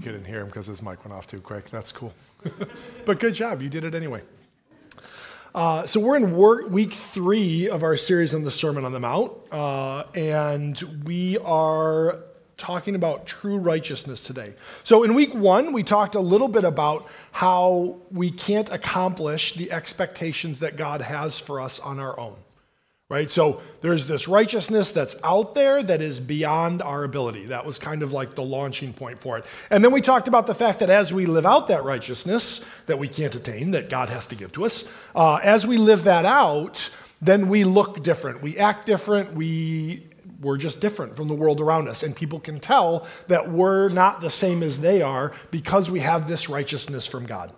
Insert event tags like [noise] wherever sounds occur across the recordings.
you couldn't hear him because his mic went off too quick. That's cool. [laughs] but good job. You did it anyway. Uh, so we're in work, week three of our series on the Sermon on the Mount, uh, and we are talking about true righteousness today. So in week one, we talked a little bit about how we can't accomplish the expectations that God has for us on our own right? So there's this righteousness that's out there that is beyond our ability. That was kind of like the launching point for it. And then we talked about the fact that as we live out that righteousness that we can't attain, that God has to give to us, uh, as we live that out, then we look different. We act different. We we're just different from the world around us. And people can tell that we're not the same as they are because we have this righteousness from God.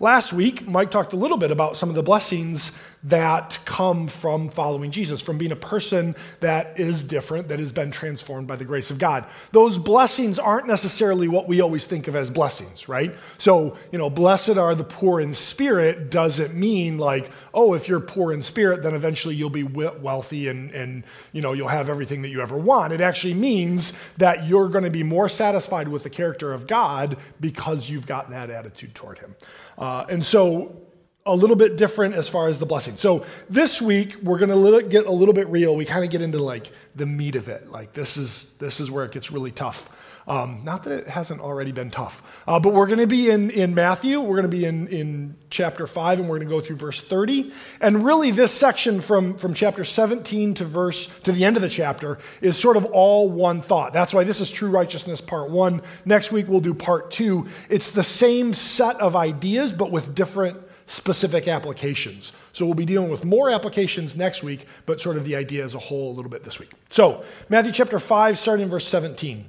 Last week, Mike talked a little bit about some of the blessings that come from following Jesus, from being a person that is different, that has been transformed by the grace of God. Those blessings aren't necessarily what we always think of as blessings, right? So, you know, blessed are the poor in spirit doesn't mean like, oh, if you're poor in spirit, then eventually you'll be wealthy and, and you know, you'll have everything that you ever want. It actually means that you're going to be more satisfied with the character of God because you've got that attitude toward Him. Uh, and so, a little bit different as far as the blessing. So this week we're going to get a little bit real. We kind of get into like the meat of it. Like this is this is where it gets really tough. Um, not that it hasn't already been tough, uh, but we're going to be in, in Matthew. We're going to be in, in chapter 5, and we're going to go through verse 30. And really, this section from, from chapter 17 to verse to the end of the chapter is sort of all one thought. That's why this is true righteousness part one. Next week, we'll do part two. It's the same set of ideas, but with different specific applications. So we'll be dealing with more applications next week, but sort of the idea as a whole a little bit this week. So, Matthew chapter 5, starting in verse 17.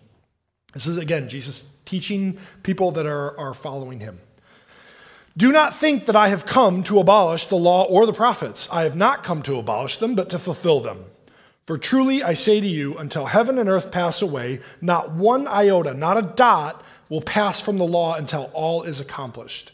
This is, again, Jesus teaching people that are, are following him. Do not think that I have come to abolish the law or the prophets. I have not come to abolish them, but to fulfill them. For truly I say to you, until heaven and earth pass away, not one iota, not a dot, will pass from the law until all is accomplished.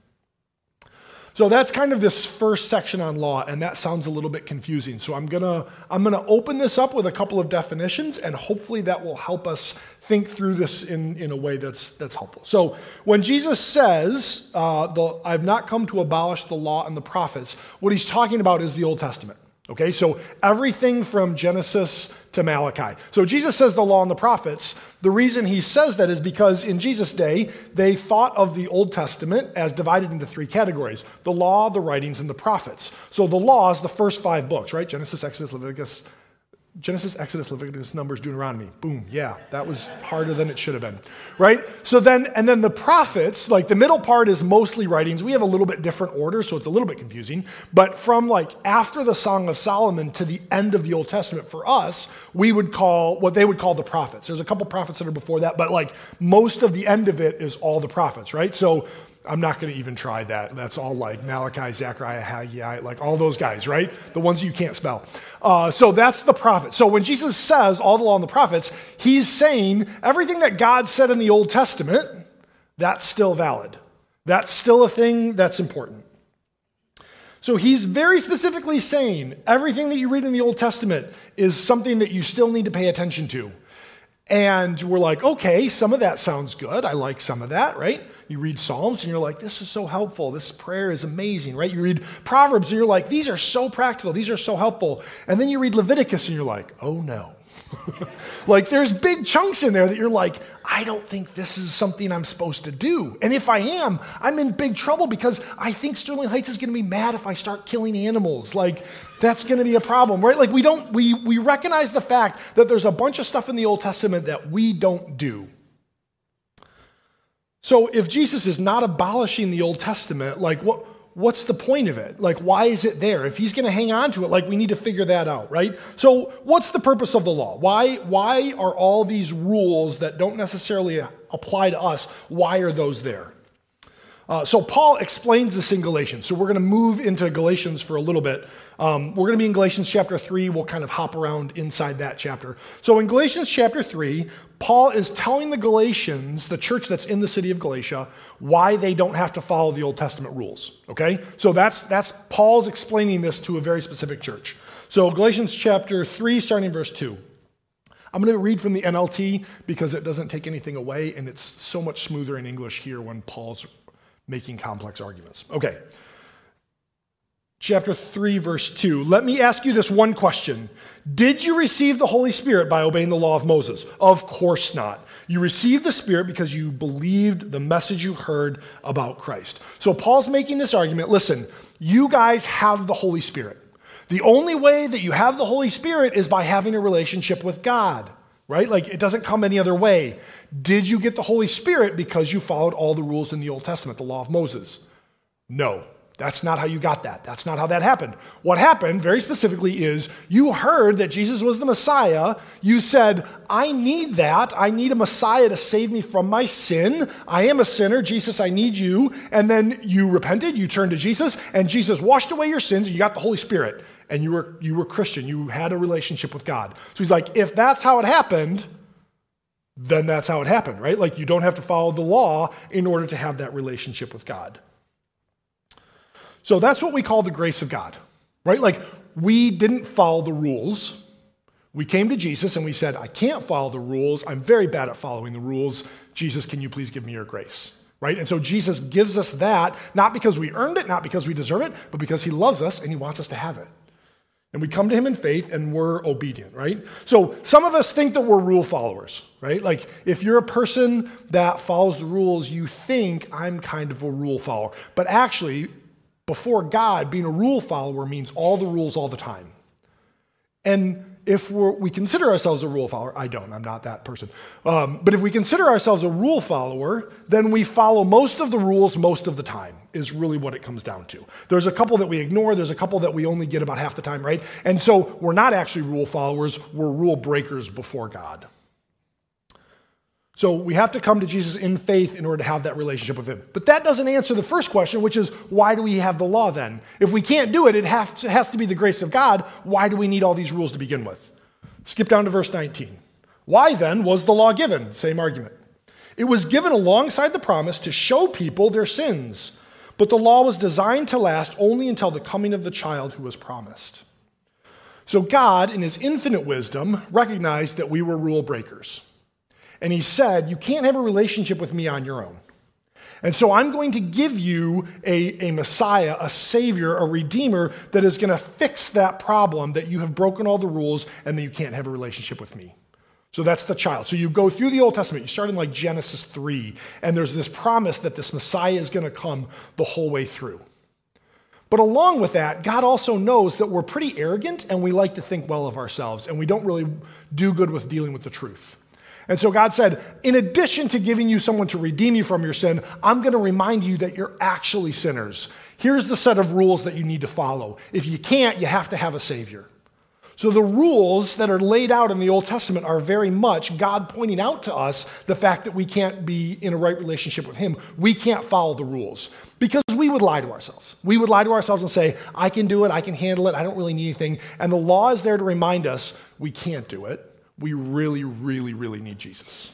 So that's kind of this first section on law, and that sounds a little bit confusing. So I'm gonna I'm gonna open this up with a couple of definitions, and hopefully that will help us think through this in, in a way that's that's helpful. So when Jesus says, uh, the, "I've not come to abolish the law and the prophets," what he's talking about is the Old Testament. Okay, so everything from Genesis to Malachi. So Jesus says the law and the prophets. The reason he says that is because in Jesus' day, they thought of the Old Testament as divided into three categories the law, the writings, and the prophets. So the law is the first five books, right? Genesis, Exodus, Leviticus, Genesis, Exodus, Leviticus, Numbers, Deuteronomy. Boom. Yeah, that was harder than it should have been. Right? So then, and then the prophets, like the middle part is mostly writings. We have a little bit different order, so it's a little bit confusing. But from like after the Song of Solomon to the end of the Old Testament, for us, we would call what they would call the prophets. There's a couple prophets that are before that, but like most of the end of it is all the prophets, right? So I'm not going to even try that. That's all like Malachi, Zechariah, Haggai, like all those guys, right? The ones you can't spell. Uh, so that's the prophet. So when Jesus says all the law and the prophets, he's saying everything that God said in the Old Testament, that's still valid. That's still a thing that's important. So he's very specifically saying everything that you read in the Old Testament is something that you still need to pay attention to. And we're like, okay, some of that sounds good. I like some of that, right? You read Psalms and you're like, this is so helpful. This prayer is amazing, right? You read Proverbs and you're like, these are so practical. These are so helpful. And then you read Leviticus and you're like, oh no. [laughs] like there's big chunks in there that you're like, I don't think this is something I'm supposed to do. And if I am, I'm in big trouble because I think Sterling Heights is going to be mad if I start killing animals. Like that's going to be a problem, right? Like we don't, we, we recognize the fact that there's a bunch of stuff in the Old Testament that we don't do. So if Jesus is not abolishing the Old Testament, like what, what's the point of it? Like, why is it there? If he's going to hang on to it, like, we need to figure that out, right? So, what's the purpose of the law? Why, why are all these rules that don't necessarily apply to us, why are those there? Uh, so Paul explains this in Galatians. So we're going to move into Galatians for a little bit. Um, we're going to be in Galatians chapter 3. We'll kind of hop around inside that chapter. So in Galatians chapter 3, Paul is telling the Galatians, the church that's in the city of Galatia, why they don't have to follow the Old Testament rules. Okay? So that's, that's Paul's explaining this to a very specific church. So Galatians chapter 3, starting verse 2. I'm going to read from the NLT because it doesn't take anything away, and it's so much smoother in English here when Paul's making complex arguments. Okay. Chapter 3, verse 2. Let me ask you this one question Did you receive the Holy Spirit by obeying the law of Moses? Of course not. You received the Spirit because you believed the message you heard about Christ. So Paul's making this argument listen, you guys have the Holy Spirit. The only way that you have the Holy Spirit is by having a relationship with God right? Like it doesn't come any other way. Did you get the Holy Spirit because you followed all the rules in the Old Testament, the law of Moses? No. That's not how you got that. That's not how that happened. What happened, very specifically, is you heard that Jesus was the Messiah. You said, I need that. I need a Messiah to save me from my sin. I am a sinner. Jesus, I need you. And then you repented. You turned to Jesus, and Jesus washed away your sins, and you got the Holy Spirit. And you were, you were Christian. You had a relationship with God. So he's like, if that's how it happened, then that's how it happened, right? Like you don't have to follow the law in order to have that relationship with God. So that's what we call the grace of God, right? Like we didn't follow the rules. We came to Jesus and we said, I can't follow the rules. I'm very bad at following the rules. Jesus, can you please give me your grace? Right? And so Jesus gives us that, not because we earned it, not because we deserve it, but because he loves us and he wants us to have it. And we come to him in faith and we're obedient, right? So some of us think that we're rule followers, right? Like if you're a person that follows the rules, you think I'm kind of a rule follower. But actually, before God, being a rule follower means all the rules all the time. And if we consider ourselves a rule follower, I don't, I'm not that person. Um, but if we consider ourselves a rule follower, then we follow most of the rules most of the time, is really what it comes down to. There's a couple that we ignore, there's a couple that we only get about half the time right. And so we're not actually rule followers, we're rule breakers before God. So we have to come to Jesus in faith in order to have that relationship with him. But that doesn't answer the first question, which is why do we have the law then? If we can't do it, it has to, be the grace of God. Why do we need all these rules to begin with? Skip down to verse 19. Why then was the law given? Same argument. It was given alongside the promise to show people their sins. But the law was designed to last only until the coming of the child who was promised. So God, in his infinite wisdom, recognized that we were rule breakers. And he said, You can't have a relationship with me on your own. And so I'm going to give you a, a Messiah, a Savior, a Redeemer that is going to fix that problem that you have broken all the rules and that you can't have a relationship with me. So that's the child. So you go through the Old Testament, you start in like Genesis 3, and there's this promise that this Messiah is going to come the whole way through. But along with that, God also knows that we're pretty arrogant and we like to think well of ourselves, and we don't really do good with dealing with the truth. And so God said, in addition to giving you someone to redeem you from your sin, I'm going to remind you that you're actually sinners. Here's the set of rules that you need to follow. If you can't, you have to have a Savior. So the rules that are laid out in the Old Testament are very much God pointing out to us the fact that we can't be in a right relationship with Him. We can't follow the rules because we would lie to ourselves. We would lie to ourselves and say, I can do it, I can handle it, I don't really need anything. And the law is there to remind us we can't do it we really, really, really need Jesus.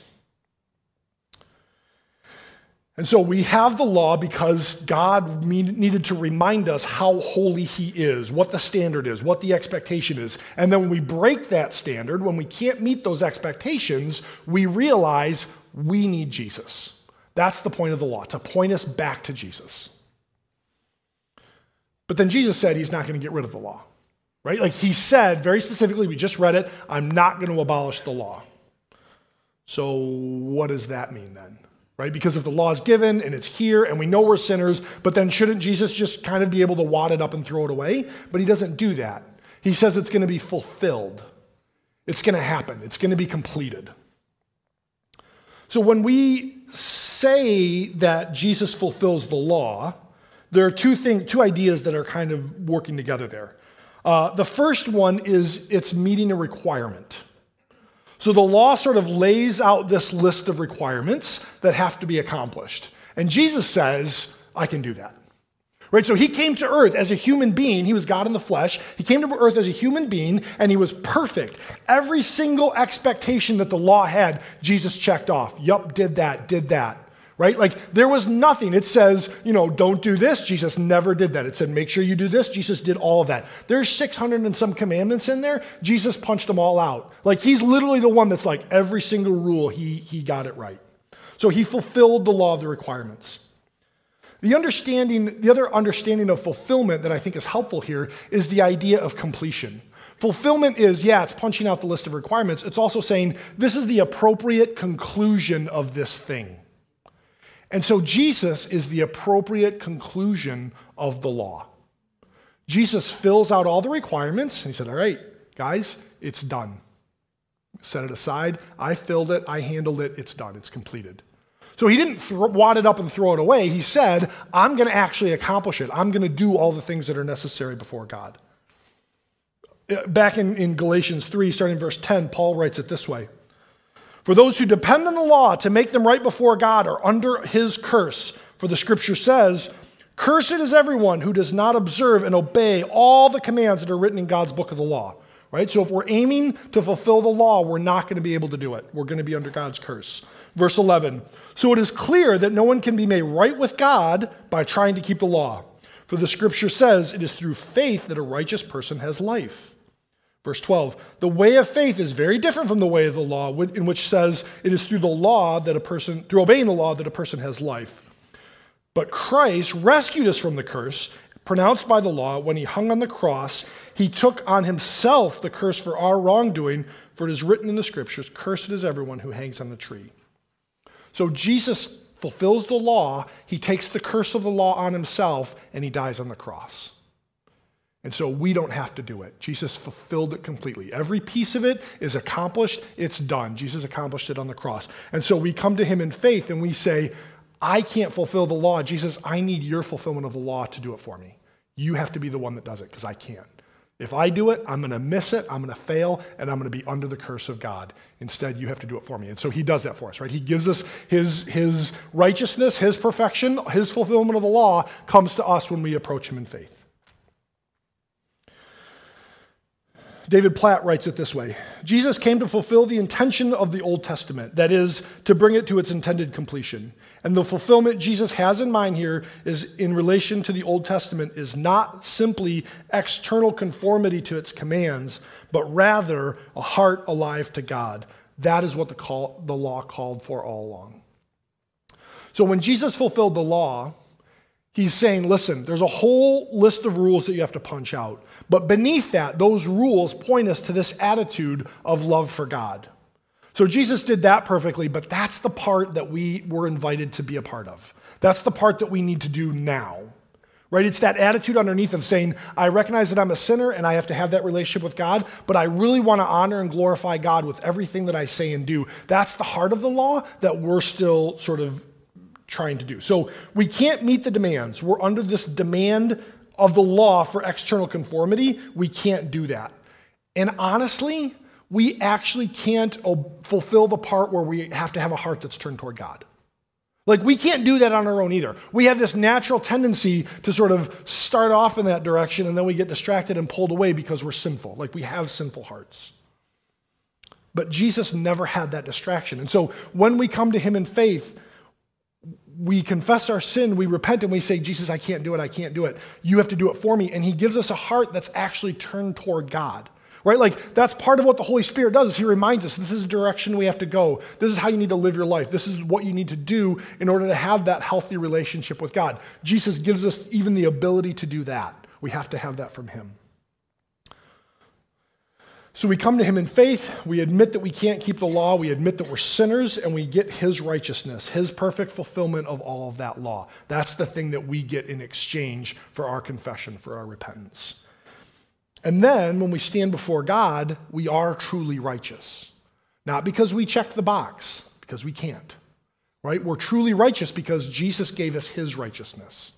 And so we have the law because God needed to remind us how holy He is, what the standard is, what the expectation is. And then when we break that standard, when we can't meet those expectations, we realize we need Jesus. That's the point of the law, to point us back to Jesus. But then Jesus said He's not going to get rid of the law right? Like he said very specifically, we just read it, I'm not going to abolish the law. So, what does that mean then? Right? Because if the law is given and it's here and we know we're sinners, but then shouldn't Jesus just kind of be able to wad it up and throw it away? But he doesn't do that. He says it's going to be fulfilled, it's going to happen, it's going to be completed. So, when we say that Jesus fulfills the law, there are two things, two ideas that are kind of working together there. Uh, the first one is it's meeting a requirement. So the law sort of lays out this list of requirements that have to be accomplished. And Jesus says, I can do that. Right? So he came to earth as a human being. He was God in the flesh. He came to earth as a human being and he was perfect. Every single expectation that the law had, Jesus checked off. Yup, did that, did that. Right? Like there was nothing. It says, you know, don't do this. Jesus never did that. It said, make sure you do this. Jesus did all of that. There's 600 and some commandments in there. Jesus punched them all out. Like he's literally the one that's like every single rule, he, he got it right. So he fulfilled the law of the requirements. The understanding, the other understanding of fulfillment that I think is helpful here is the idea of completion. Fulfillment is, yeah, it's punching out the list of requirements. It's also saying this is the appropriate conclusion of this thing. And so Jesus is the appropriate conclusion of the law. Jesus fills out all the requirements. And he said, All right, guys, it's done. Set it aside. I filled it. I handled it. It's done. It's completed. So he didn't th- wad it up and throw it away. He said, I'm going to actually accomplish it. I'm going to do all the things that are necessary before God. Uh, back in, in Galatians 3, starting in verse 10, Paul writes it this way For those who depend on the law to make them right before God are under his curse. For the scripture says, Cursed is everyone who does not observe and obey all the commands that are written in God's book of the law. Right? So if we're aiming to fulfill the law, we're not going to be able to do it. We're going to be under God's curse. Verse 11 So it is clear that no one can be made right with God by trying to keep the law. For the scripture says it is through faith that a righteous person has life. Verse 12 The way of faith is very different from the way of the law, in which says it is through the law that a person, through obeying the law, that a person has life. But Christ rescued us from the curse pronounced by the law when he hung on the cross. He took on himself the curse for our wrongdoing, for it is written in the scriptures Cursed is everyone who hangs on the tree. So Jesus fulfills the law, he takes the curse of the law on himself, and he dies on the cross. And so we don't have to do it. Jesus fulfilled it completely. Every piece of it is accomplished, it's done. Jesus accomplished it on the cross. And so we come to him in faith and we say, I can't fulfill the law. Jesus, I need your fulfillment of the law to do it for me. You have to be the one that does it because I can't. If I do it, I'm going to miss it, I'm going to fail, and I'm going to be under the curse of God. Instead, you have to do it for me. And so he does that for us, right? He gives us his, his righteousness, his perfection, his fulfillment of the law comes to us when we approach him in faith. David Platt writes it this way Jesus came to fulfill the intention of the Old Testament, that is, to bring it to its intended completion. And the fulfillment Jesus has in mind here is in relation to the Old Testament is not simply external conformity to its commands, but rather a heart alive to God. That is what the, call, the law called for all along. So when Jesus fulfilled the law, He's saying, listen, there's a whole list of rules that you have to punch out. But beneath that, those rules point us to this attitude of love for God. So Jesus did that perfectly, but that's the part that we were invited to be a part of. That's the part that we need to do now. Right? It's that attitude underneath of saying, I recognize that I'm a sinner and I have to have that relationship with God, but I really want to honor and glorify God with everything that I say and do. That's the heart of the law that we're still sort of trying to do. So we can't meet the demands. We're under this demand of the law for external conformity. We can't do that. And honestly, we actually can't fulfill the part where we have to have a heart that's turned toward God. Like, we can't do that on our own either. We have this natural tendency to sort of start off in that direction and then we get distracted and pulled away because we're sinful. Like, we have sinful hearts. But Jesus never had that distraction. And so, when we come to him in faith, we confess our sin, we repent, and we say, Jesus, I can't do it, I can't do it. You have to do it for me. And he gives us a heart that's actually turned toward God. Right? Like that's part of what the Holy Spirit does is he reminds us this is the direction we have to go. This is how you need to live your life. This is what you need to do in order to have that healthy relationship with God. Jesus gives us even the ability to do that. We have to have that from him. So we come to him in faith, we admit that we can't keep the law, we admit that we're sinners, and we get his righteousness, his perfect fulfillment of all of that law. That's the thing that we get in exchange for our confession, for our repentance. And then when we stand before God, we are truly righteous. Not because we checked the box, because we can't. Right? We're truly righteous because Jesus gave us his righteousness.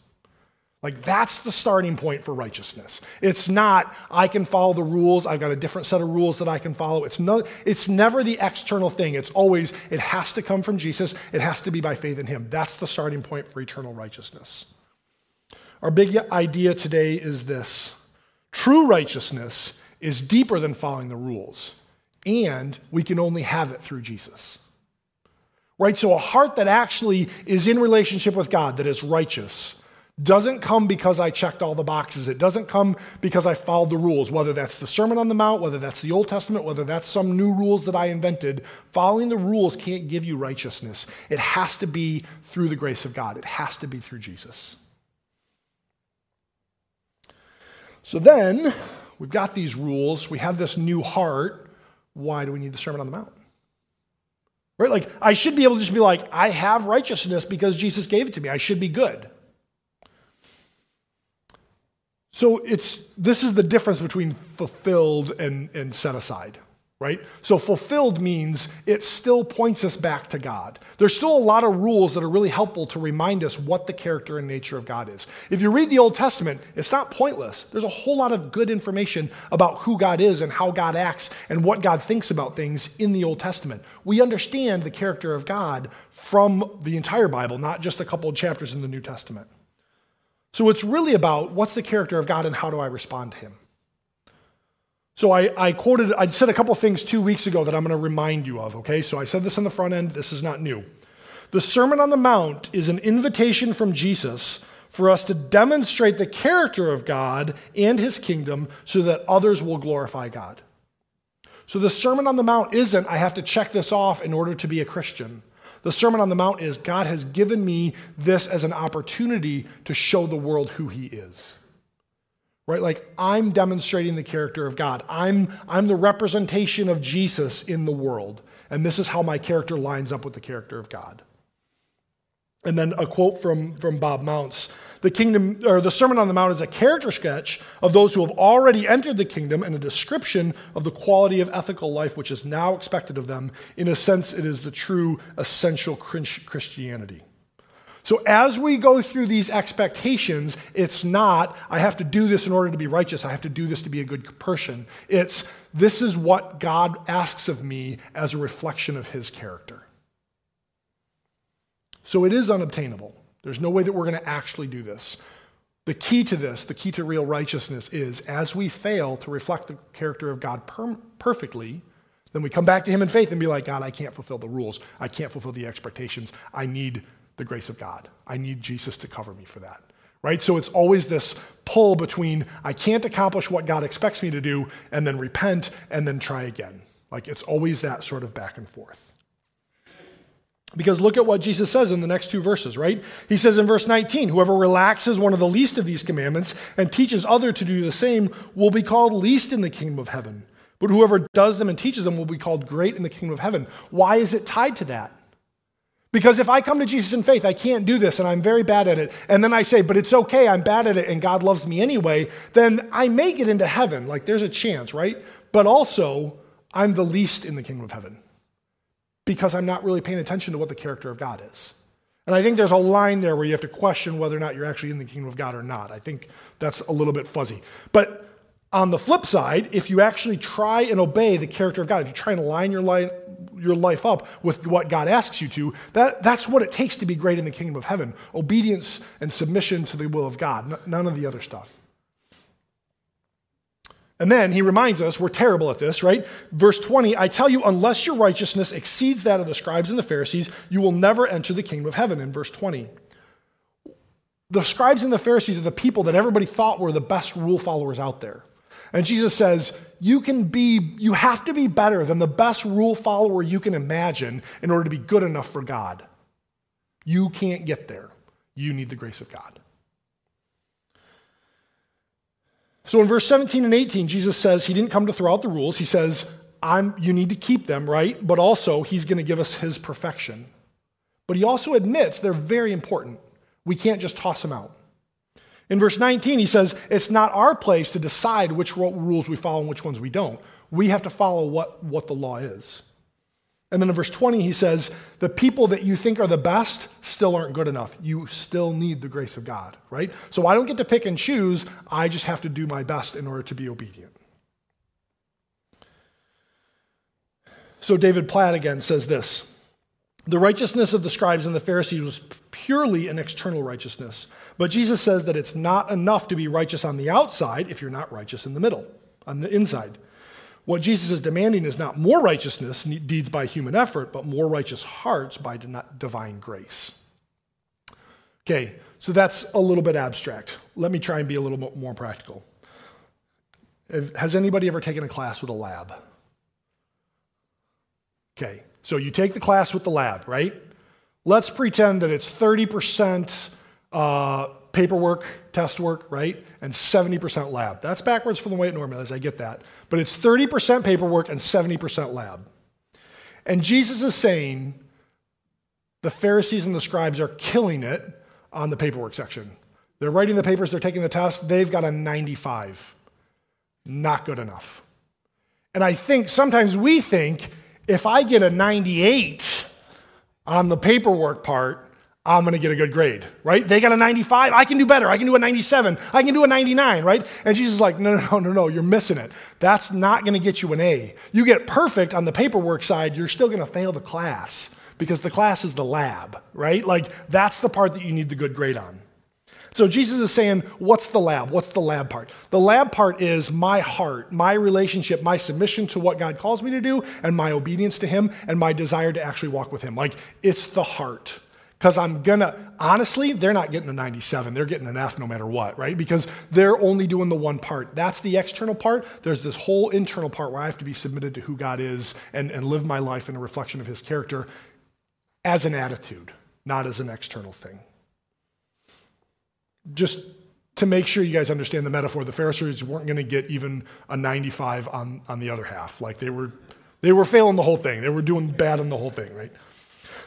Like, that's the starting point for righteousness. It's not, I can follow the rules, I've got a different set of rules that I can follow. It's, no, it's never the external thing. It's always, it has to come from Jesus, it has to be by faith in Him. That's the starting point for eternal righteousness. Our big idea today is this true righteousness is deeper than following the rules, and we can only have it through Jesus. Right? So, a heart that actually is in relationship with God, that is righteous, doesn't come because I checked all the boxes. It doesn't come because I followed the rules, whether that's the Sermon on the Mount, whether that's the Old Testament, whether that's some new rules that I invented. Following the rules can't give you righteousness. It has to be through the grace of God, it has to be through Jesus. So then, we've got these rules, we have this new heart. Why do we need the Sermon on the Mount? Right? Like, I should be able to just be like, I have righteousness because Jesus gave it to me. I should be good. So it's this is the difference between fulfilled and, and set aside, right? So fulfilled means it still points us back to God. There's still a lot of rules that are really helpful to remind us what the character and nature of God is. If you read the Old Testament, it's not pointless. There's a whole lot of good information about who God is and how God acts and what God thinks about things in the Old Testament. We understand the character of God from the entire Bible, not just a couple of chapters in the New Testament. So it's really about what's the character of God and how do I respond to him. So I, I quoted, I said a couple things two weeks ago that I'm going to remind you of, okay? So I said this on the front end, this is not new. The Sermon on the Mount is an invitation from Jesus for us to demonstrate the character of God and his kingdom so that others will glorify God. So the Sermon on the Mount isn't, I have to check this off in order to be a Christian. The Sermon on the Mount is God has given me this as an opportunity to show the world who He is. Right? Like I'm demonstrating the character of God. I'm, I'm the representation of Jesus in the world. And this is how my character lines up with the character of God. And then a quote from, from Bob Mounce the kingdom or the Sermon on the Mount is a character sketch of those who have already entered the kingdom and a description of the quality of ethical life which is now expected of them. In a sense, it is the true essential Christianity. So, as we go through these expectations, it's not, I have to do this in order to be righteous. I have to do this to be a good person. It's, this is what God asks of me as a reflection of his character. So, it is unobtainable. There's no way that we're going to actually do this. The key to this, the key to real righteousness is as we fail to reflect the character of God per- perfectly, then we come back to Him in faith and be like, God, I can't fulfill the rules. I can't fulfill the expectations. I need the grace of God. I need Jesus to cover me for that. Right? So it's always this pull between I can't accomplish what God expects me to do and then repent and then try again. Like it's always that sort of back and forth. Because look at what Jesus says in the next two verses, right? He says in verse 19, Whoever relaxes one of the least of these commandments and teaches other to do the same will be called least in the kingdom of heaven. But whoever does them and teaches them will be called great in the kingdom of heaven. Why is it tied to that? Because if I come to Jesus in faith, I can't do this and I'm very bad at it, and then I say, but it's okay, I'm bad at it and God loves me anyway, then I may get into heaven. Like there's a chance, right? But also, I'm the least in the kingdom of heaven because I'm not really paying attention to what the character of God is. And I think there's a line there where you have to question whether or not you're actually in the kingdom of God or not. I think that's a little bit fuzzy. But on the flip side, if you actually try and obey the character of God, if you try and line your life, your life up with what God asks you to, that, that's what it takes to be great in the kingdom of heaven obedience and submission to the will of God, none of the other stuff. And then he reminds us, we're terrible at this, right? Verse 20, I tell you, unless your righteousness exceeds that of the scribes and the Pharisees, you will never enter the kingdom of heaven, in verse 20. The scribes and the Pharisees are the people that everybody thought were the best rule followers out there. And Jesus says, you can be, you have to be better than the best rule follower you can imagine in order to be good enough for God. You can't get there. You need the grace of God. So in verse 17 and 18, Jesus says he didn't come to throw out the rules. He says, I'm, you need to keep them, right? But also, he's going to give us his perfection. But he also admits they're very important. We can't just toss them out. In verse 19, he says, It's not our place to decide which rules we follow and which ones we don't. We have to follow what, what the law is. And then in verse 20, he says, The people that you think are the best still aren't good enough. You still need the grace of God, right? So I don't get to pick and choose. I just have to do my best in order to be obedient. So David Platt again says this The righteousness of the scribes and the Pharisees was purely an external righteousness. But Jesus says that it's not enough to be righteous on the outside if you're not righteous in the middle, on the inside. What Jesus is demanding is not more righteousness, deeds by human effort, but more righteous hearts by divine grace. Okay, so that's a little bit abstract. Let me try and be a little bit more practical. Has anybody ever taken a class with a lab? Okay, so you take the class with the lab, right? Let's pretend that it's 30% uh, paperwork, test work, right? And 70% lab. That's backwards from the way it normally is, I get that. But it's 30% paperwork and 70% lab. And Jesus is saying the Pharisees and the scribes are killing it on the paperwork section. They're writing the papers, they're taking the test, they've got a 95. Not good enough. And I think sometimes we think if I get a 98 on the paperwork part, I'm going to get a good grade, right? They got a 95. I can do better. I can do a 97. I can do a 99, right? And Jesus is like, no, no, no, no, no, you're missing it. That's not going to get you an A. You get perfect on the paperwork side, you're still going to fail the class because the class is the lab, right? Like, that's the part that you need the good grade on. So Jesus is saying, what's the lab? What's the lab part? The lab part is my heart, my relationship, my submission to what God calls me to do, and my obedience to Him, and my desire to actually walk with Him. Like, it's the heart. Because I'm gonna, honestly, they're not getting a 97. They're getting an F no matter what, right? Because they're only doing the one part. That's the external part. There's this whole internal part where I have to be submitted to who God is and, and live my life in a reflection of his character as an attitude, not as an external thing. Just to make sure you guys understand the metaphor, the Pharisees weren't going to get even a 95 on, on the other half. Like they were, they were failing the whole thing. They were doing bad on the whole thing, right?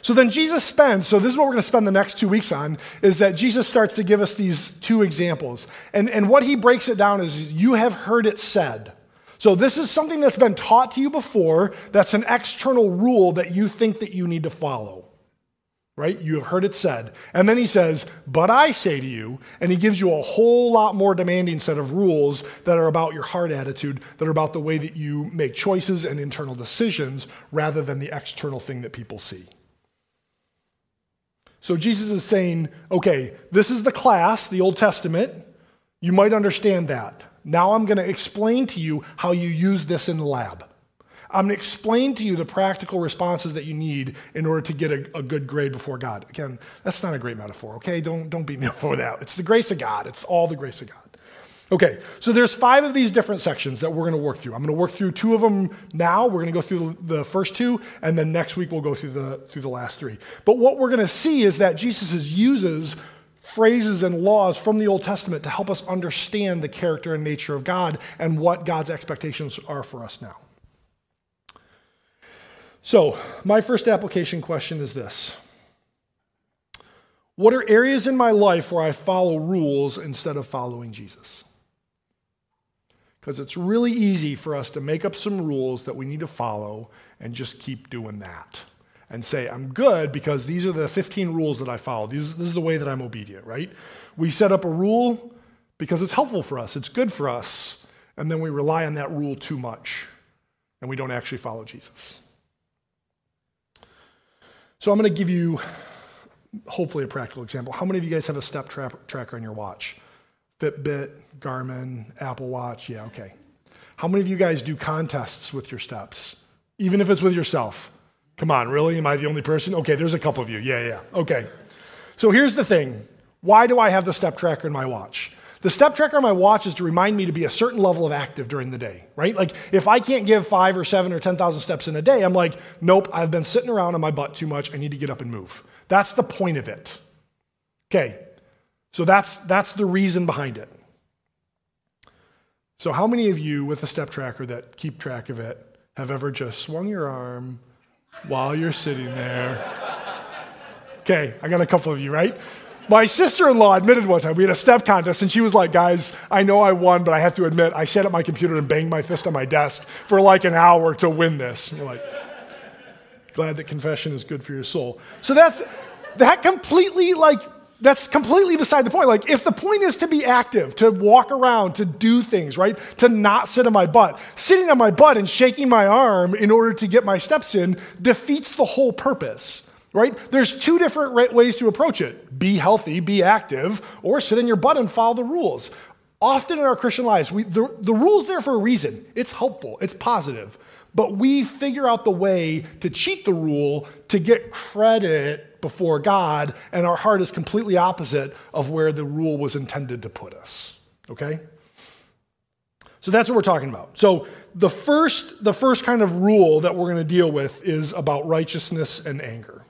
So then Jesus spends, so this is what we're going to spend the next two weeks on, is that Jesus starts to give us these two examples. And, and what he breaks it down is you have heard it said. So this is something that's been taught to you before, that's an external rule that you think that you need to follow. Right? You have heard it said. And then he says, But I say to you, and he gives you a whole lot more demanding set of rules that are about your heart attitude, that are about the way that you make choices and internal decisions rather than the external thing that people see. So Jesus is saying, okay, this is the class, the Old Testament. You might understand that. Now I'm going to explain to you how you use this in the lab. I'm going to explain to you the practical responses that you need in order to get a, a, good grade before God. Again, that's not a great metaphor, okay? Don't, don't beat me up for that. It's the grace of God, it's all the grace of God. Okay, so there's five of these different sections that we're going to work through. I'm going to work through two of them now. We're going to go through the first two, and then next week we'll go through the, through the last three. But what we're going to see is that Jesus uses phrases and laws from the Old Testament to help us understand the character and nature of God and what God's expectations are for us now. So, my first application question is this What are areas in my life where I follow rules instead of following Jesus? Because it's really easy for us to make up some rules that we need to follow and just keep doing that and say, I'm good because these are the 15 rules that I follow. These, this is the way that I'm obedient, right? We set up a rule because it's helpful for us, it's good for us, and then we rely on that rule too much and we don't actually follow Jesus. So I'm going to give you hopefully a practical example. How many of you guys have a step tra- tracker on your watch? Fitbit, Garmin, Apple Watch? Yeah, okay. How many of you guys do contests with your steps? Even if it's with yourself? Come on, really? Am I the only person? Okay, there's a couple of you. Yeah, yeah. Okay. So here's the thing why do I have the step tracker in my watch? The step tracker on my watch is to remind me to be a certain level of active during the day, right? Like if I can't give five or seven or 10,000 steps in a day, I'm like, nope, I've been sitting around on my butt too much. I need to get up and move. That's the point of it. Okay, so that's, that's the reason behind it. So, how many of you with a step tracker that keep track of it have ever just swung your arm while you're sitting there. [laughs] Okay, I got a couple of you, right? My sister in law admitted one time we had a step contest, and she was like, Guys, I know I won, but I have to admit, I sat at my computer and banged my fist on my desk for like an hour to win this. You're like, glad that confession is good for your soul. So that's that completely like that's completely beside the point. Like, if the point is to be active, to walk around, to do things, right? To not sit on my butt, sitting on my butt and shaking my arm in order to get my steps in defeats the whole purpose. right? There's two different ways to approach it be healthy, be active, or sit in your butt and follow the rules. Often in our Christian lives, we, the, the rule's there for a reason. It's helpful, it's positive. But we figure out the way to cheat the rule to get credit before God, and our heart is completely opposite of where the rule was intended to put us. Okay? So that's what we're talking about. So the first, the first kind of rule that we're going to deal with is about righteousness and anger.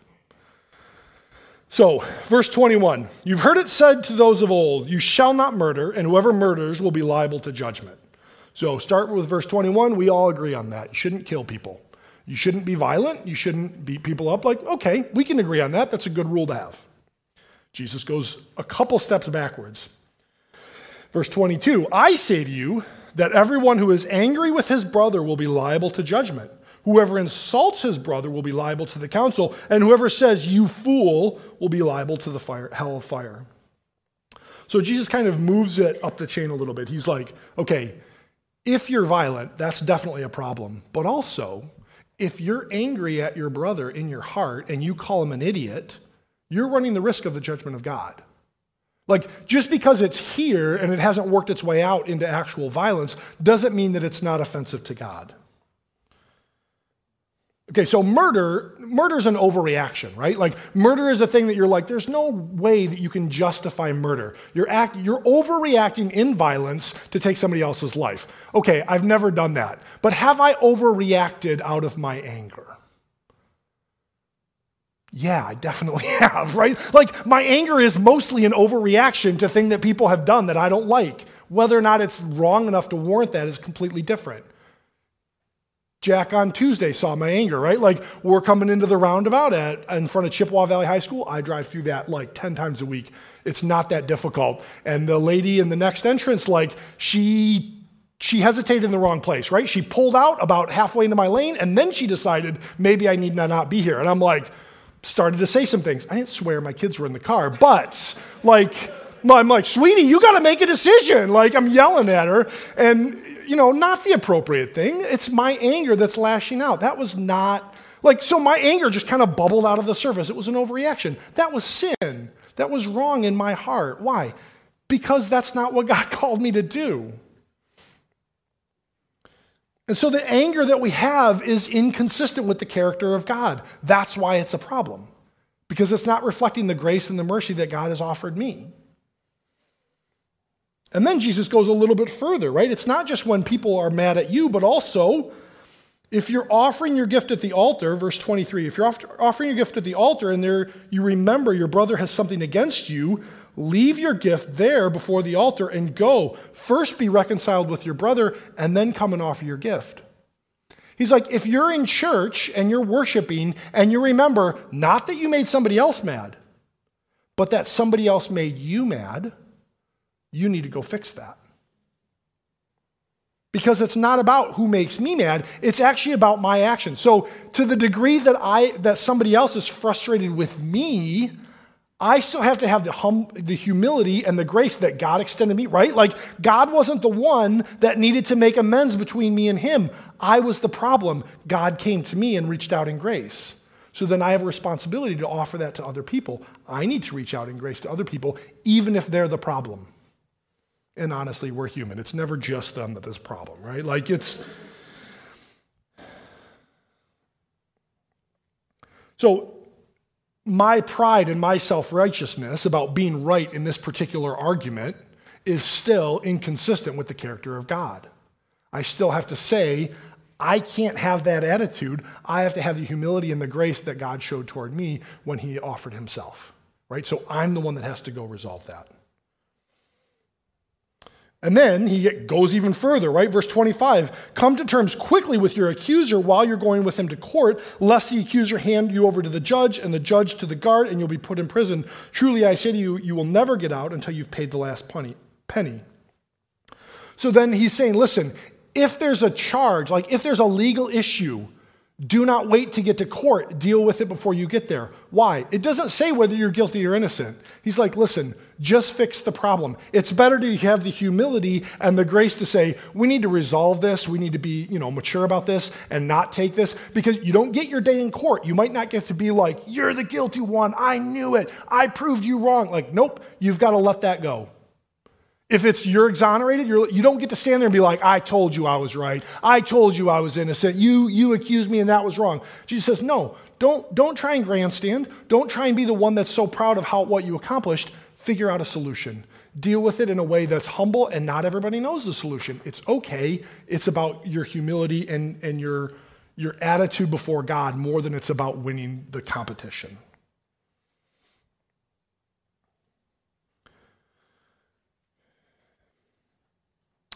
So, verse 21 You've heard it said to those of old, You shall not murder, and whoever murders will be liable to judgment. So, start with verse 21. We all agree on that. You shouldn't kill people. You shouldn't be violent. You shouldn't beat people up. Like, okay, we can agree on that. That's a good rule to have. Jesus goes a couple steps backwards. Verse 22 I say to you that everyone who is angry with his brother will be liable to judgment. Whoever insults his brother will be liable to the council, and whoever says, You fool, will be liable to the fire, hell of fire. So Jesus kind of moves it up the chain a little bit. He's like, Okay, if you're violent, that's definitely a problem. But also, if you're angry at your brother in your heart and you call him an idiot, you're running the risk of the judgment of God. Like, just because it's here and it hasn't worked its way out into actual violence doesn't mean that it's not offensive to God. Okay, so murder, murder is an overreaction, right? Like murder is a thing that you're like, there's no way that you can justify murder. You're act, you're overreacting in violence to take somebody else's life. Okay, I've never done that. But have I overreacted out of my anger? Yeah, I definitely [laughs] have, right? Like my anger is mostly an overreaction to thing that people have done that I don't like. Whether or not it's wrong enough to warrant that is completely different. Jack on Tuesday saw my anger, right? Like we're coming into the roundabout at in front of Chippewa Valley High School. I drive through that like 10 times a week. It's not that difficult. And the lady in the next entrance, like she she hesitated in the wrong place, right? She pulled out about halfway into my lane, and then she decided maybe I need not be here. And I'm like, started to say some things. I didn't swear my kids were in the car, but like I'm like, sweetie, you got to make a decision. Like I'm yelling at her, and you know, not the appropriate thing. It's my anger that's lashing out. That was not, like, so my anger just kind of bubbled out of the surface. It was an overreaction. That was sin. That was wrong in my heart. Why? Because that's not what God [laughs] called me to do. And so the anger that we have is inconsistent with the character of God. That's why it's a problem, because it's not reflecting the grace and the mercy that God has offered me. And then Jesus goes a little bit further, right? It's not just when people are mad at you, but also if you're offering your gift at the altar, verse 23, if you're offering your gift at the altar and there you remember your brother has something against you, leave your gift there before the altar and go. First be reconciled with your brother and then come and offer your gift. He's like, if you're in church and you're worshiping and you remember not that you made somebody else mad, but that somebody else made you mad, you need to go fix that. Because it's not about who makes me mad, it's actually about my actions. So to the degree that I that somebody else is frustrated with me, I still have to have the, hum, the humility and the grace that God extended me, right? Like, God wasn't the one that needed to make amends between me and Him. I was the problem. God came to me and reached out in grace. So then I have a responsibility to offer that to other people. I need to reach out in grace to other people, even if they're the problem. And honestly, we're human. It's never just them that is a problem, right? Like it's. So, my pride and my self righteousness about being right in this particular argument is still inconsistent with the character of God. I still have to say, I can't have that attitude. I have to have the humility and the grace that God showed toward me when He offered Himself, right? So I'm the one that has to go resolve that. And then he goes even further, right? Verse 25 Come to terms quickly with your accuser while you're going with him to court, lest the accuser hand you over to the judge and the judge to the guard, and you'll be put in prison. Truly, I say to you, you will never get out until you've paid the last penny. So then he's saying, listen, if there's a charge, like if there's a legal issue Do not wait to get to court. Deal with it before you get there. Why? It doesn't say whether you're guilty or innocent. He's like, listen, just fix the problem. It's better to have the humility and the grace to say, we need to resolve this. We need to be, you know, mature about this and not take this because you don't get your day in court. You might not get to be like, you're the guilty one. I knew it. I proved you wrong. Like, nope, you've got to let that go. If it's you're exonerated, you're, you don't get to stand there and be like, I told you I was right. I told you I was innocent. You, you accused me and that was wrong. Jesus says, no, don't, don't try and grandstand. Don't try and be the one that's so proud of how, what you accomplished. Figure out a solution. Deal with it in a way that's humble and not everybody knows the solution. It's okay. It's about your humility and, and your, your attitude before God more than it's about winning the competition.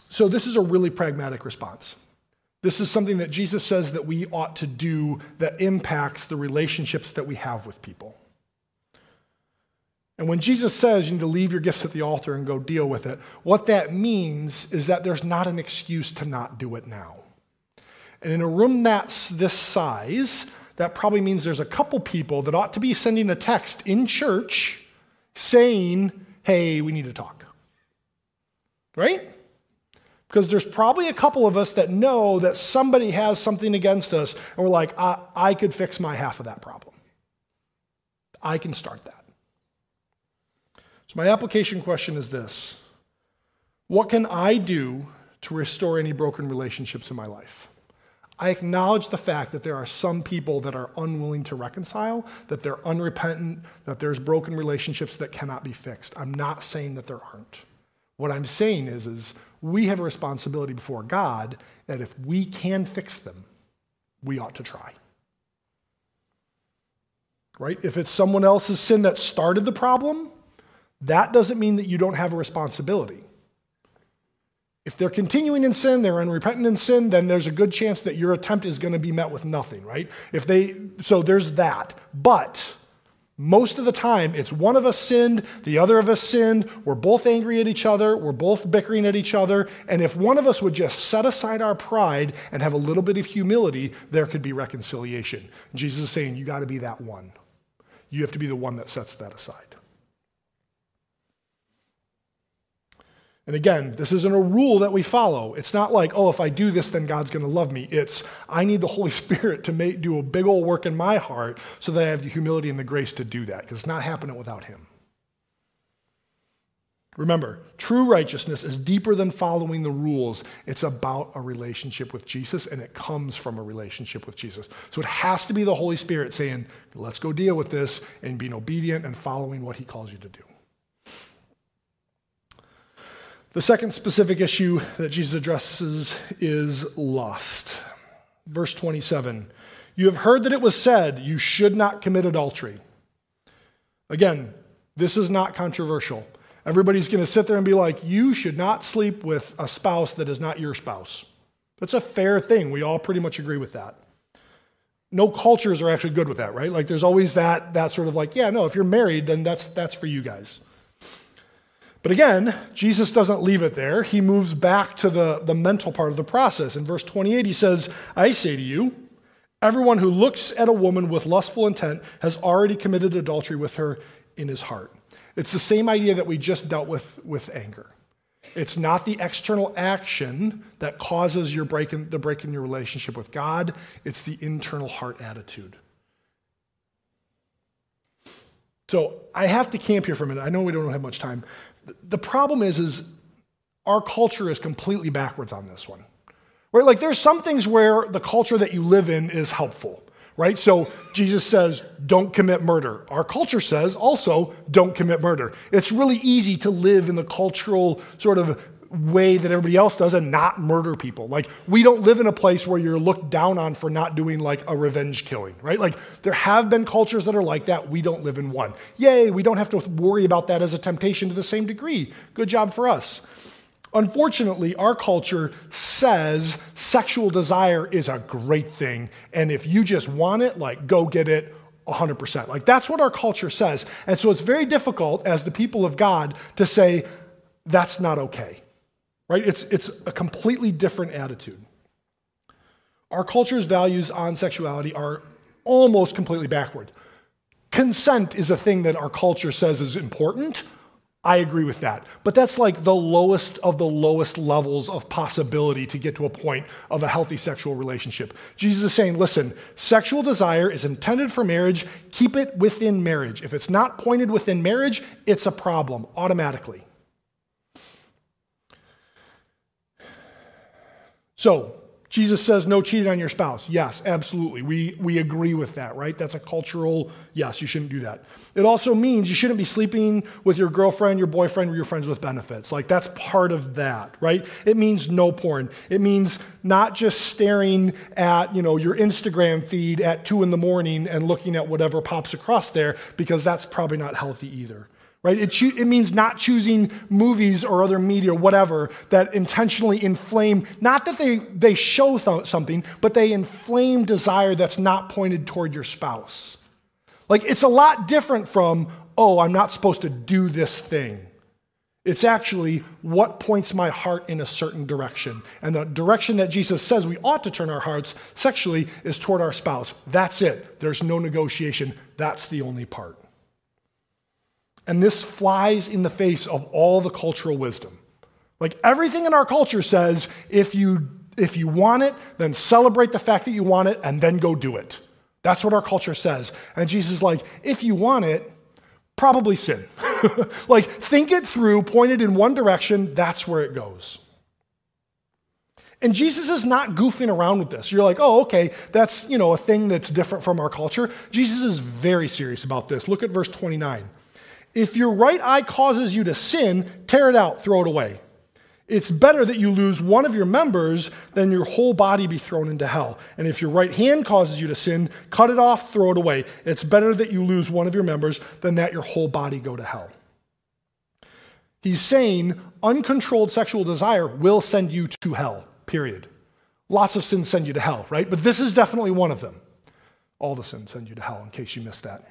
So, this is a really pragmatic response. This is something that Jesus says that we ought to do that impacts the relationships that we have with people. And when Jesus says you need to leave your gifts at the altar and go deal with it, what that means is that there's not an excuse to not do it now. And in a room that's this size, that probably means there's a couple people that ought to be sending a text in church saying, hey, we need to talk. Right? Because there's probably a couple of us that know that somebody has something against us, and we're like, I, I could fix my half of that problem. I can start that. So, my application question is this What can I do to restore any broken relationships in my life? I acknowledge the fact that there are some people that are unwilling to reconcile, that they're unrepentant, that there's broken relationships that cannot be fixed. I'm not saying that there aren't. What I'm saying is, is we have a responsibility before God that if we can fix them, we ought to try. Right? If it's someone else's sin that started the problem, that doesn't mean that you don't have a responsibility. If they're continuing in sin, they're unrepentant in sin, then there's a good chance that your attempt is going to be met with nothing, right? If they so there's that. But most of the time, it's one of us sinned, the other of us sinned, we're both angry at each other, we're both bickering at each other, and if one of us would just set aside our pride and have a little bit of humility, there could be reconciliation. Jesus is saying, You got to be that one. You have to be the one that sets that aside. And again, this isn't a rule that we follow. It's not like, oh, if I do this, then God's going to love me. It's, I need the Holy [laughs] Spirit to make, do a big old work in my heart so that I have the humility and the grace to do that, because it's not happening without Him. Remember, true righteousness is deeper than following the rules. It's about a relationship with Jesus, and it comes from a relationship with Jesus. So it has to be the Holy Spirit saying, let's go deal with this and being obedient and following what He calls you to do. The second specific issue that Jesus addresses is lust. Verse 27 You have heard that it was said, You should not commit adultery. Again, this is not controversial. Everybody's going to sit there and be like, You should not sleep with a spouse that is not your spouse. That's a fair thing. We all pretty much agree with that. No cultures are actually good with that, right? Like there's always that, that sort of like, yeah, no, if you're married, then that's, that's for you guys. But again, Jesus doesn't leave it there. He moves back to the, the mental part of the process. In verse 28, he says, I say to you, everyone who looks at a woman with lustful intent has already committed adultery with her in his heart. It's the same idea that we just dealt with with anger. It's not the external action that causes your break in, the break in your relationship with God, it's the internal heart attitude. So I have to camp here for a minute. I know we don't have much time. The problem is, is our culture is completely backwards on this one. Right? Like there's some things where the culture that you live in is helpful, right? So Jesus says, don't commit murder. Our culture says also, don't commit murder. It's really easy to live in the cultural sort of way that everybody else does and not murder people. Like, we don't live in a place where you're looked down on for not doing like a revenge killing, right? Like, there have been cultures that are like that. We don't live in one. Yay, we don't have to worry about that as a temptation to the same degree. Good job for us. Unfortunately, our culture says sexual desire is a great thing. And if you just want it, like, go get it 100%. Like, that's what our culture says. And so it's very difficult as the people of God to say, that's not okay right? It's, it's a completely different attitude. Our culture's values on sexuality are almost completely backward. Consent is a thing that our culture says is important. I agree with that. But that's like the lowest of the lowest levels of possibility to get to a point of a healthy sexual relationship. Jesus is saying, listen, sexual desire is intended for marriage. Keep it within marriage. If it's not pointed within marriage, it's a problem automatically. So, Jesus says no cheating on your spouse. Yes, absolutely. We, we agree with that, right? That's a cultural, yes, you shouldn't do that. It also means you shouldn't be sleeping with your girlfriend, your boyfriend, or your friends with benefits. Like, that's part of that, right? It means no porn. It means not just staring at, you know, your Instagram feed at two in the morning and looking at whatever pops across there, because that's probably not healthy either right? It, cho- it, means not choosing movies or other media, whatever, that intentionally inflame, not that they, they show th- something, but they inflame desire that's not pointed toward your spouse. Like, it's a lot different from, oh, I'm not supposed to do this thing. It's actually what points my heart in a certain direction. And the direction that Jesus says we ought to turn our hearts sexually is toward our spouse. That's it. There's no negotiation. That's the only part. And this flies in the face of all the cultural wisdom. Like everything in our culture says if you if you want it, then celebrate the fact that you want it and then go do it. That's what our culture says. And Jesus is like, if you want it, probably sin. [laughs] like think it through, point it in one direction, that's where it goes. And Jesus is not goofing around with this. You're like, oh, okay, that's you know a thing that's different from our culture. Jesus is very serious about this. Look at verse 29. If your right eye causes you to sin, tear it out, throw it away. It's better that you lose one of your members than your whole body be thrown into hell. And if your right hand causes you to sin, cut it off, throw it away. It's better that you lose one of your members than that your whole body go to hell. He's saying uncontrolled sexual desire will send you to hell, period. Lots of sins send you to hell, right? But this is definitely one of them. All the sins send you to hell, in case you missed that.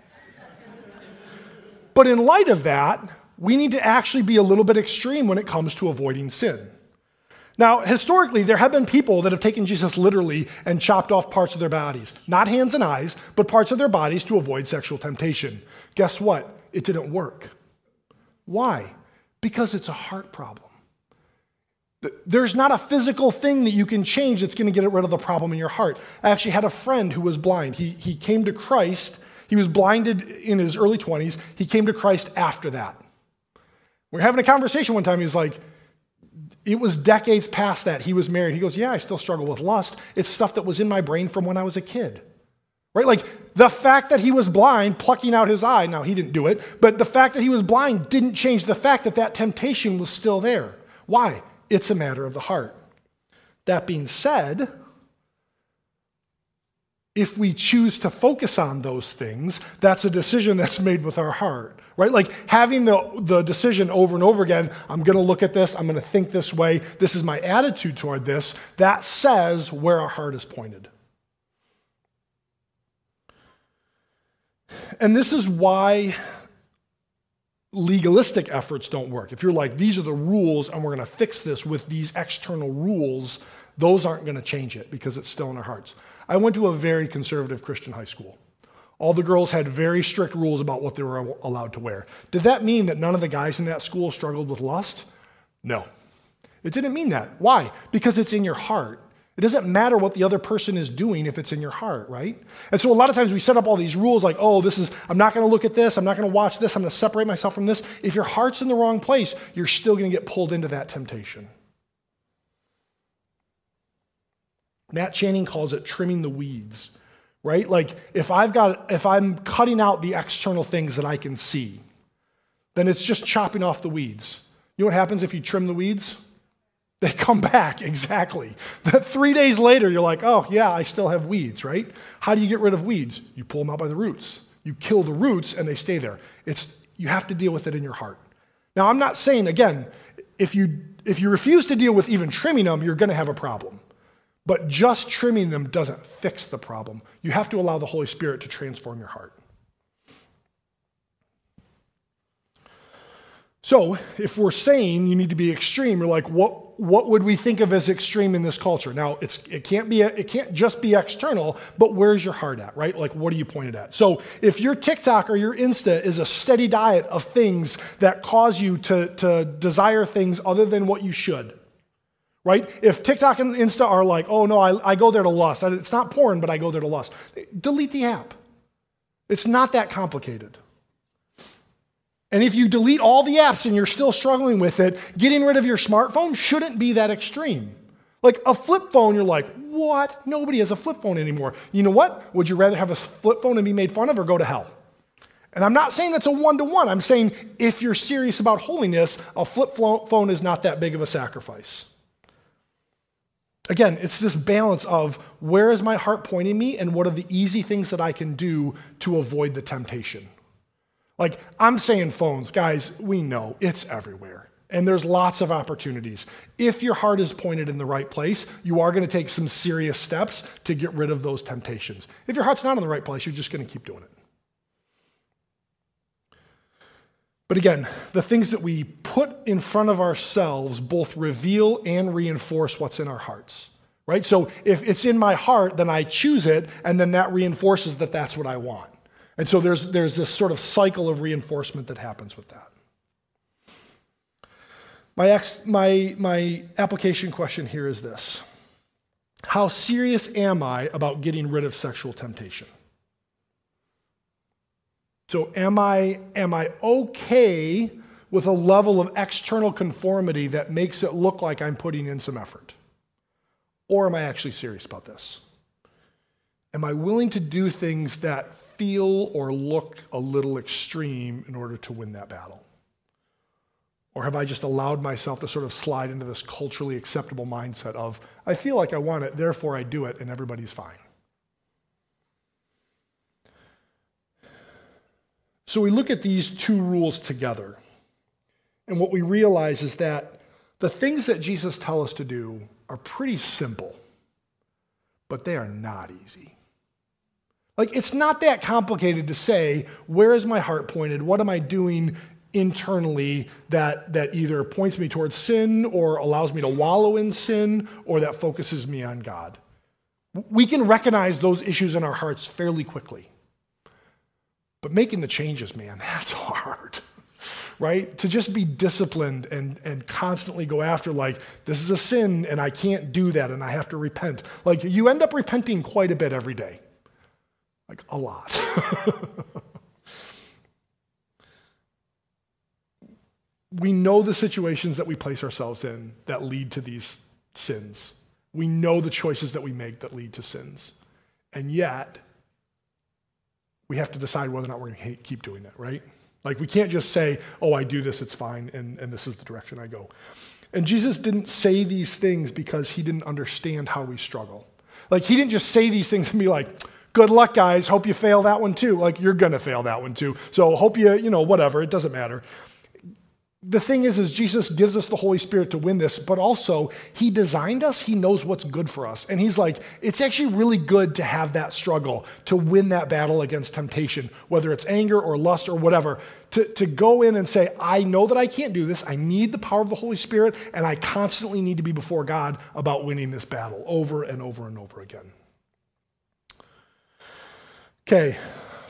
But in light of that, we need to actually be a little bit extreme when it comes to avoiding sin. Now, historically, there have been people that have taken Jesus literally and chopped off parts of their bodies, not hands and eyes, but parts of their bodies to avoid sexual temptation. Guess what? It didn't work. Why? Because it's a heart problem. There's not a physical thing that you can change that's going to get rid of the problem in your heart. I actually had a friend who was blind. He, he came to Christ he was blinded in his early 20s. He came to Christ after that. We are having a conversation one time. He was like, it was decades past that. He was married. He goes, Yeah, I still struggle with lust. It's stuff that was in my brain from when I was a kid. Right? Like the fact that he was blind, plucking out his eye, now he didn't do it, but the fact that he was blind didn't change the fact that that temptation was still there. Why? It's a matter of the heart. That being said, if we choose to focus on those things, that's a decision that's made with our heart, right? Like having the, the decision over and over again, I'm going to look at this, I'm going to think this way, this is my attitude toward this, that says where our heart is pointed. And this is why legalistic efforts don't work. If you're like, these are the rules and we're going to fix this with these external rules, those aren't going to change it because it's still in our hearts. I went to a very conservative Christian high school. All the girls had very strict rules about what they were allowed to wear. Did that mean that none of the guys in that school struggled with lust? No. It didn't mean that. Why? Because it's in your heart. It doesn't matter what the other person is doing if it's in your heart, right? And so a lot of times we set up all these rules like, oh, this is, I'm not going to look at this, I'm not going to watch this, I'm going to separate myself from this. If your heart's in the wrong place, you're still going to get pulled into that temptation. Matt Chandler calls it trimming the weeds, right? Like if I've got if I'm cutting out the external things that I can see, then it's just chopping off the weeds. You know what happens if you trim the weeds? They [laughs] come back, exactly. That three days later, you're like, oh, yeah, I still have weeds, right? How do you get rid of weeds? You pull them out by the roots. You kill the roots and they stay there. It's, you have to deal with it in your heart. Now, I'm not saying, again, if you, if you refuse to deal with even trimming them, you're going to have a problem. But just trimming them doesn't fix the problem. You have to allow the Holy Spirit to transform your heart. So, if we're saying you need to be extreme, you're like, what, what would we think of as extreme in this culture? Now, it's, it, can't be, it can't just be external, but where's your heart at, right? Like, what are you pointed at? So, if your TikTok or your Insta is a steady diet of things that cause you to, to desire things other than what you should, right? If TikTok and Insta are like, oh no, I, I go there to lust, it's not porn, but I go there to lust, delete the app. It's not that complicated. And if you delete all the apps and you're still struggling with it, getting rid of your smartphone shouldn't be that extreme. Like a flip phone, you're like, what? Nobody has a flip phone anymore. You know what? Would you rather have a flip phone and be made fun of or go to hell? And I'm not saying that's a one to one. I'm saying if you're serious about holiness, a flip phone is not that big of a sacrifice. Again, it's this balance of where is my heart pointing me and what are the easy things that I can do to avoid the temptation. Like, I'm saying phones, guys, we know it's everywhere. And there's lots of opportunities. If your heart is pointed in the right place, you are going to take some serious steps to get rid of those temptations. If your heart's not in the right place, you're just going to keep doing it. But again, the things that we put in front of ourselves both reveal and reinforce what's in our hearts, right? So if it's in my heart, then I choose it, and then that reinforces that that's what I want. And so there's, there's this sort of cycle of reinforcement that happens with that. My, ex, my, my application question here is this How serious am I about getting rid of sexual temptation? So, am I, am I okay with a level of external conformity that makes it look like I'm putting in some effort? Or am I actually serious about this? Am I willing to do things that feel or look a little extreme in order to win that battle? Or have I just allowed myself to sort of slide into this culturally acceptable mindset of, I feel like I want it, therefore I do it, and everybody's fine? So we look at these two rules together. And what we realize is that the things that Jesus tells us to do are pretty simple, but they are not easy. Like, it's not that complicated to say, where is my heart pointed? What am I doing internally that, that either points me towards sin or allows me to wallow in sin or that focuses me on God? We can recognize those issues in our hearts fairly quickly. But making the changes, man, that's hard. [laughs] Right? To just be disciplined and, and constantly go after, like, this is a sin and I can't do that and I have to repent. Like, you end up repenting quite a bit every day. Like a lot. [laughs] we know the situations that we place ourselves in that lead to these sins. We know the choices that we make that lead to sins. And yet, we have to decide whether or not we're going to keep doing it, right? Like, we can't just say, oh, I do this, it's fine, and, and this is the direction I go. And Jesus didn't say these things because he didn't understand how we struggle. Like, he didn't just say these things and be like, good luck, guys. Hope you fail that one too. Like, you're going to fail that one too. So, hope you, you know, whatever. It doesn't matter. The thing is, is Jesus gives us the Holy Spirit to win this, but also He designed us. He knows what's good for us. And He's like, it's actually really good to have that struggle, to win that battle against temptation, whether it's anger or lust or whatever. To, to go in and say, I know that I can't do this. I need the power of the Holy Spirit, and I constantly need to be before God about winning this battle over and over and over again. Okay,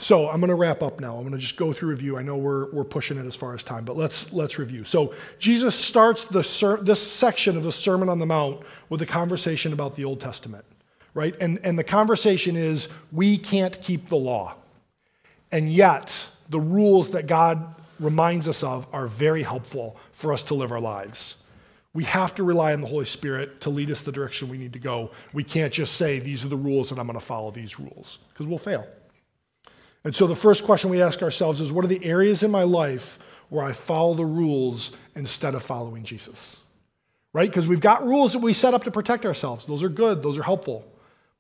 so I'm going to wrap up now. I'm going to just go through review. I know we're, we're pushing it as far as time, but let's, let's review. So Jesus starts the ser- this section of the Sermon on the Mount with a conversation about the Old Testament, right? And, and the conversation is we can't keep the law. And yet, the rules that God reminds us of are very helpful for us to live our lives. We have to rely on the Holy Spirit to lead us the direction we need to go. We can't just say, these are the rules and I'm going to follow these rules, because we'll fail. And so the first question we ask ourselves is what are the areas in my life where I follow the rules instead of following Jesus? Right? Because we've got rules that we set up to protect ourselves. Those are good, those are helpful.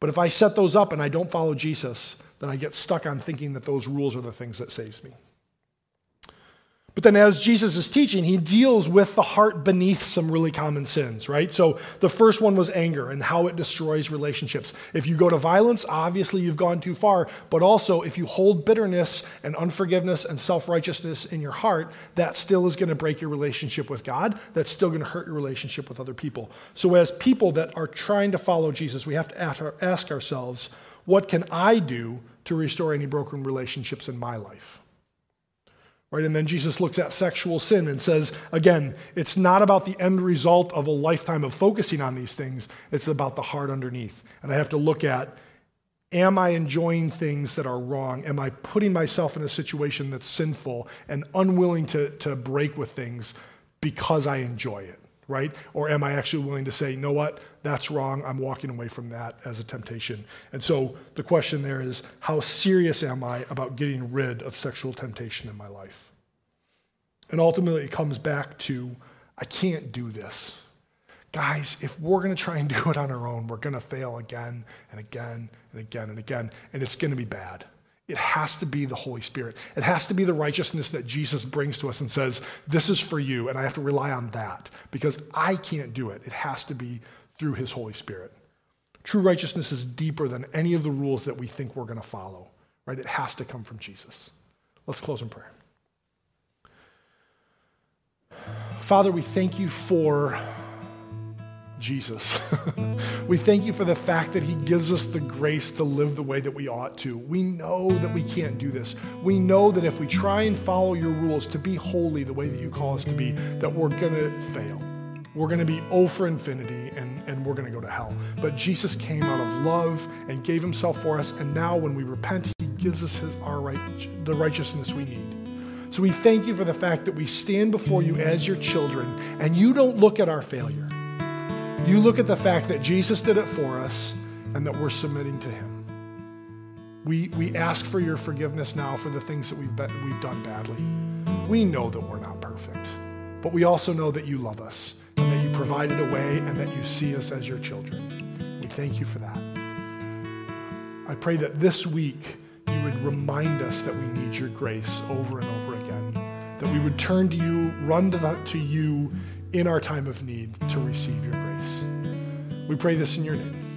But if I set those up and I don't follow Jesus, then I get stuck on thinking that those rules are the things that saves me. But then, as Jesus is teaching, he deals with the heart beneath some really common sins, right? So, the first one was anger and how it destroys relationships. If you go to violence, obviously you've gone too far. But also, if you hold bitterness and unforgiveness and self righteousness in your heart, that still is going to break your relationship with God. That's still going to hurt your relationship with other people. So, as people that are trying to follow Jesus, we have to ask ourselves, what can I do to restore any broken relationships in my life? Right? And then Jesus looks at sexual sin and says, again, it's not about the end result of a lifetime of focusing on these things, it's about the heart underneath. And I have to look at am I enjoying things that are wrong? Am I putting myself in a situation that's sinful and unwilling to, to break with things because I enjoy it? right? Or am I actually willing to say, you know what, that's wrong, I'm walking away from that as a temptation? And so the question there is, how serious am I about getting rid of sexual temptation in my life? And ultimately, it comes back to, I can't do this. Guys, if we're going to try and [laughs] do it on our own, we're going to fail again and again and again and again, and it's going to be bad. It has to be the Holy Spirit. It has to be the righteousness that Jesus brings to us and says, This is for you, and I have to rely on that because I can't do it. It has to be through His Holy Spirit. True righteousness is deeper than any of the rules that we think we're going to follow, right? It has to come from Jesus. Let's close in prayer. Father, we thank you for Jesus. [laughs] we thank you for the fact that He gives us the grace to live the way that we ought to. We know that we can't do this. We know that if we try and follow your rules to be holy the way that you call us to be, that we're going to fail. We're going to be O for infinity and, and we're going to go to hell. But Jesus came out of love and gave Himself for us. And now when we repent, He gives us his, our right, the righteousness we need. So we thank you for the fact that we stand before you as your children and you don't look at our failure. You look at the fact that Jesus did it for us and that we're submitting to him. We, we ask for your forgiveness now for the things that we've, been, we've done badly. We know that we're not perfect, but we also know that you love us and that you provided a way and that you see us as your children. We thank you for that. I pray that this week you would remind us that we need your grace over and over that we would turn to you, run to, the, to you in our time of need to receive your grace. We pray this in your name.